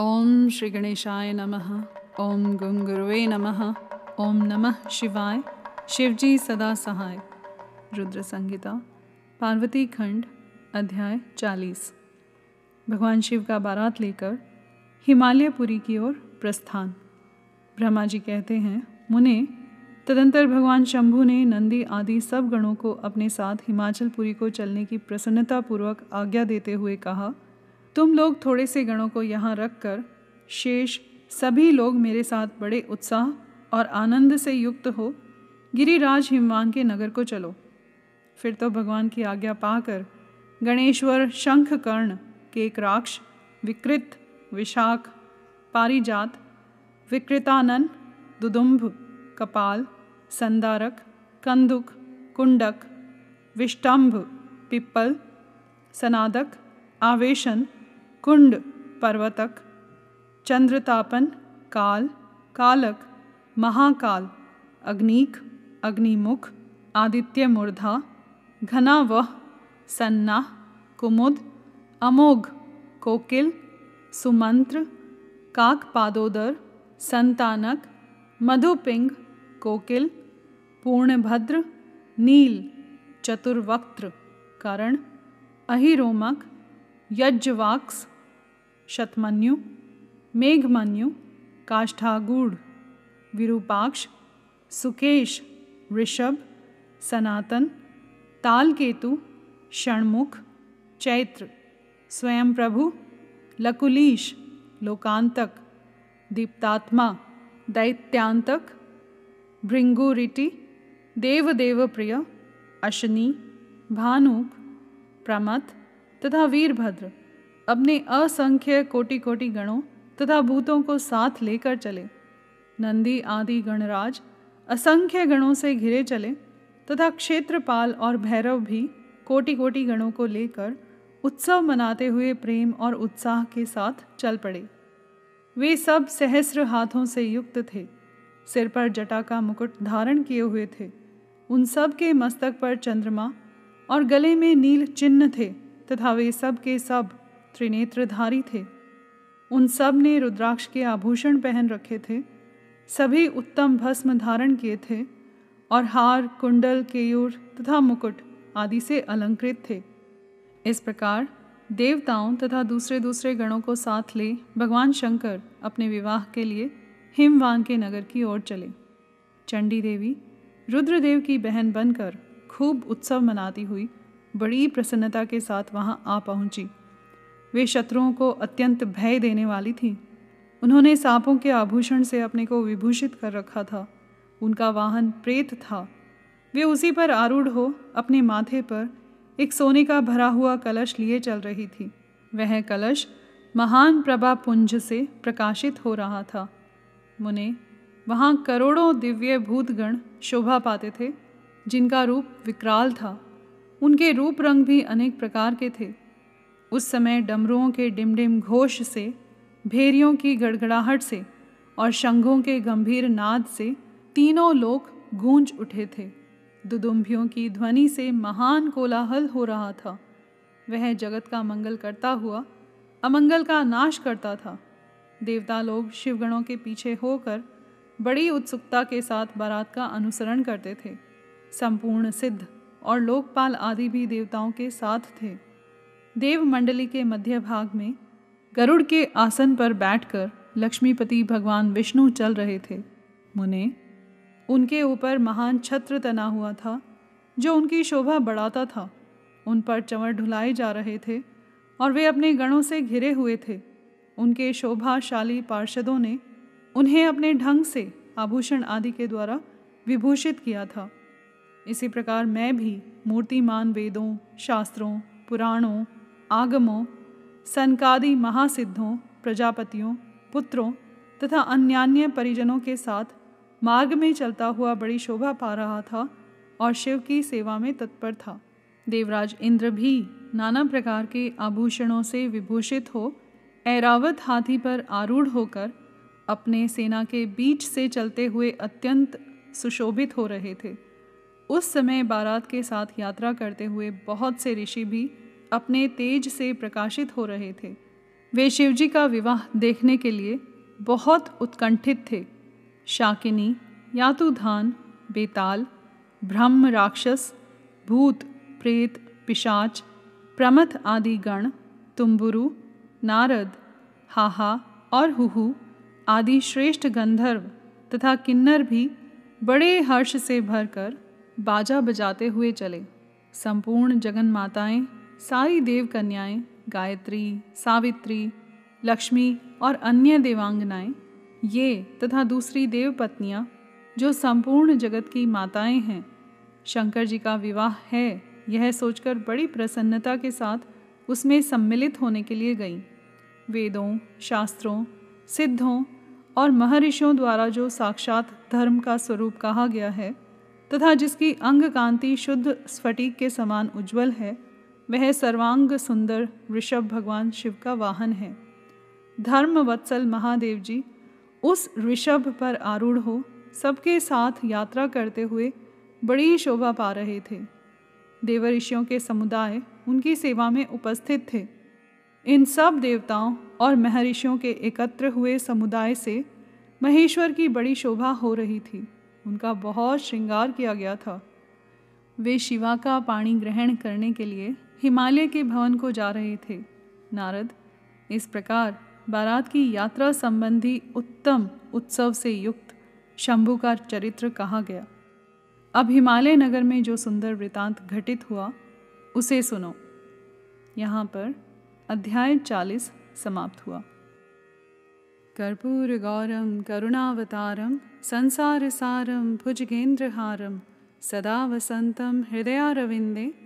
ओम श्री गणेशाय नमः। ओम गुंगुरुवे नमः। ओम नमः शिवाय। शिवजी सदा सहाय। रुद्र संहिता, पार्वती खंड, अध्याय चालीस। भगवान शिव का बारात लेकर हिमालयपुरी की ओर प्रस्थान। ब्रह्मा जी कहते हैं, मुने, तदंतर भगवान शंभु ने नंदी आदि सब गणों को अपने साथ हिमाचलपुरी को चलने की प्रसन्नतापूर्वक आज्ञा देते हुए कहा तुम लोग थोड़े से गणों को यहाँ रख कर शेष सभी लोग मेरे साथ बड़े उत्साह और आनंद से युक्त हो, गिरिराज हिमवान के नगर को चलो। फिर तो भगवान की आज्ञा पाकर गणेश्वर शंख कर्ण केकराक्ष विकृत, विशाख, पारिजात, विकृतानन दुदुम्भ कपाल, संदारक, कंदुक, कुंडक विष्टम्भ पिप्पल सनादक आवेशन कुंड, पर्वतक, चंद्रतापन, काल, कालक, महाकाल, अग्निक, अग्निमुख आदित्य मूर्धा घनावह, सन्ना, कुमुद, अमोघ, कोकिल, सुमंत्र काक पादोदर संतानक, मधुपिंग, कोकिल, पूर्णभद्र, नील चतुर्वक्त्र करण, अहिरोमक यज्वाक्स शतमन्यु, मेघमन्यु, काष्ठागूढ़, विरूपाक्ष, सुकेश, ऋषभ, सनातन, तालकेतु, षणमुख, चैत्र स्वयं प्रभु लकुलीश, लोकांतक, दीप्तात्मा, दैत्यांतक, भृंगुरिटी देवदेव प्रिय अशनी भानुक, प्रमथ तथा वीरभद्र। अपने असंख्य कोटि कोटि गणों तथा भूतों को साथ लेकर चले। नंदी आदि गणराज असंख्य गणों से घिरे चले तथा क्षेत्रपाल और भैरव भी कोटि कोटि गणों को लेकर उत्सव मनाते हुए प्रेम और उत्साह के साथ चल पड़े। वे सब सहस्र हाथों से युक्त थे। सिर पर जटा का मुकुट धारण किए हुए थे। उन सब के मस्तक पर चंद्रमा और गले में नील चिन्ह थे तथा वे सब के सब त्रिनेत्रधारी थे। उन सबने रुद्राक्ष के आभूषण पहन रखे थे। सभी उत्तम भस्म धारण किए थे और हार, कुंडल, केयूर तथा मुकुट आदि से अलंकृत थे। इस प्रकार देवताओं तथा दूसरे दूसरे गणों को साथ ले भगवान शंकर अपने विवाह के लिए हिमवान के नगर की ओर चले। चंडी देवी रुद्रदेव की बहन बनकर खूब उत्सव मनाती हुई बड़ी प्रसन्नता के साथ वहाँ आ पहुँची। वे शत्रुओं को अत्यंत भय देने वाली थीं। उन्होंने सांपों के आभूषण से अपने को विभूषित कर रखा था। उनका वाहन प्रेत था। वे उसी पर आरूढ़ हो अपने माथे पर एक सोने का भरा हुआ कलश लिए चल रही थी। वह कलश महान प्रभा पुंज से प्रकाशित हो रहा था। मुने, वहाँ करोड़ों दिव्य भूतगण शोभा पाते थे, जिनका रूप विकराल था। उनके रूप रंग भी अनेक प्रकार के थे। उस समय डमरुओं के डिमडिम घोष से, भेरियों की गड़गड़ाहट से और शंघों के गंभीर नाद से तीनों लोग गूंज उठे थे। दुदुम्भियों की ध्वनि से महान कोलाहल हो रहा था। वह जगत का मंगल करता हुआ, अमंगल का नाश करता था। देवता लोग शिवगणों के पीछे होकर बड़ी उत्सुकता के साथ बारात का अनुसरण करते थे। संपूर्ण सिद्ध और लोकपाल आदि भी देवताओं के साथ थे। देव मंडली के मध्य भाग में गरुड़ के आसन पर बैठकर लक्ष्मीपति भगवान विष्णु चल रहे थे। मुने, उनके ऊपर महान छत्र तना हुआ था, जो उनकी शोभा बढ़ाता था। उन पर चंवर ढुलाए जा रहे थे और वे अपने गणों से घिरे हुए थे। उनके शोभाशाली पार्षदों ने उन्हें अपने ढंग से आभूषण आदि के द्वारा विभूषित किया था। इसी प्रकार मैं भी मूर्तिमान वेदों, शास्त्रों, पुराणों आगमों, सनकादि महासिद्धों, प्रजापतियों, पुत्रों तथा अन्यान्य परिजनों के साथ मार्ग में चलता हुआ बड़ी शोभा पा रहा था और शिव की सेवा में तत्पर था। देवराज इंद्र भी नाना प्रकार के आभूषणों से विभूषित हो, ऐरावत हाथी पर आरूढ़ होकर अपने सेना के बीच से चलते हुए अत्यंत सुशोभित हो रहे थे। उस समय बारात के साथ यात्रा करते हुए बहुत से ऋषि भी अपने तेज से प्रकाशित हो रहे थे। वे शिवजी का विवाह देखने के लिए बहुत उत्कंठित थे। शाकिनी, यातुधान, बेताल, ब्रह्म राक्षस, भूत, प्रेत, पिशाच, प्रमथ आदि गण, तुम्बुरु, नारद, हाहा और हुहू आदि श्रेष्ठ गंधर्व तथा किन्नर भी बड़े हर्ष से भरकर बाजा बजाते हुए चले। संपूर्ण जगन माताएँ सारी देव कन्याएँ गायत्री, सावित्री, लक्ष्मी और अन्य देवांगनाएँ, ये तथा दूसरी देव पत्नियाँ जो संपूर्ण जगत की माताएँ हैं। शंकर जी का विवाह है, यह सोचकर बड़ी प्रसन्नता के साथ उसमें सम्मिलित होने के लिए गईं। वेदों, शास्त्रों, सिद्धों और महर्षियों द्वारा जो साक्षात धर्म का स्वरूप कहा गया है, तथा जिसकी अंग कांति शुद्ध स्फटिक के समान उज्जवल है वह सर्वांग सुंदर ऋषभ भगवान शिव का वाहन है। धर्म वत्सल महादेव जी, उस ऋषभ पर आरूढ़ हो, सबके साथ यात्रा करते हुए बड़ी शोभा पा रहे थे। देव ऋषियों के समुदाय उनकी सेवा में उपस्थित थे। इन सब देवताओं और महर्षियों के एकत्र हुए समुदाय से महेश्वर की बड़ी शोभा हो रही थी। उनका बहुत श्रृंगार किया गया था। वे शिवा का पाणी ग्रहण करने के लिए हिमालय के भवन को जा रहे थे। नारद, इस प्रकार बारात की यात्रा संबंधी उत्तम उत्सव से युक्त शंभु का चरित्र कहा गया। अब हिमालय नगर में जो सुंदर वृतांत घटित हुआ, उसे सुनो। यहाँ पर अध्याय चालीस समाप्त हुआ। कर्पूर गौरम कर्पूरगौरं करुणावतारं संसारसारं भुजगेन्द्रहारं सदा वसन्तं हृदयारविन्दे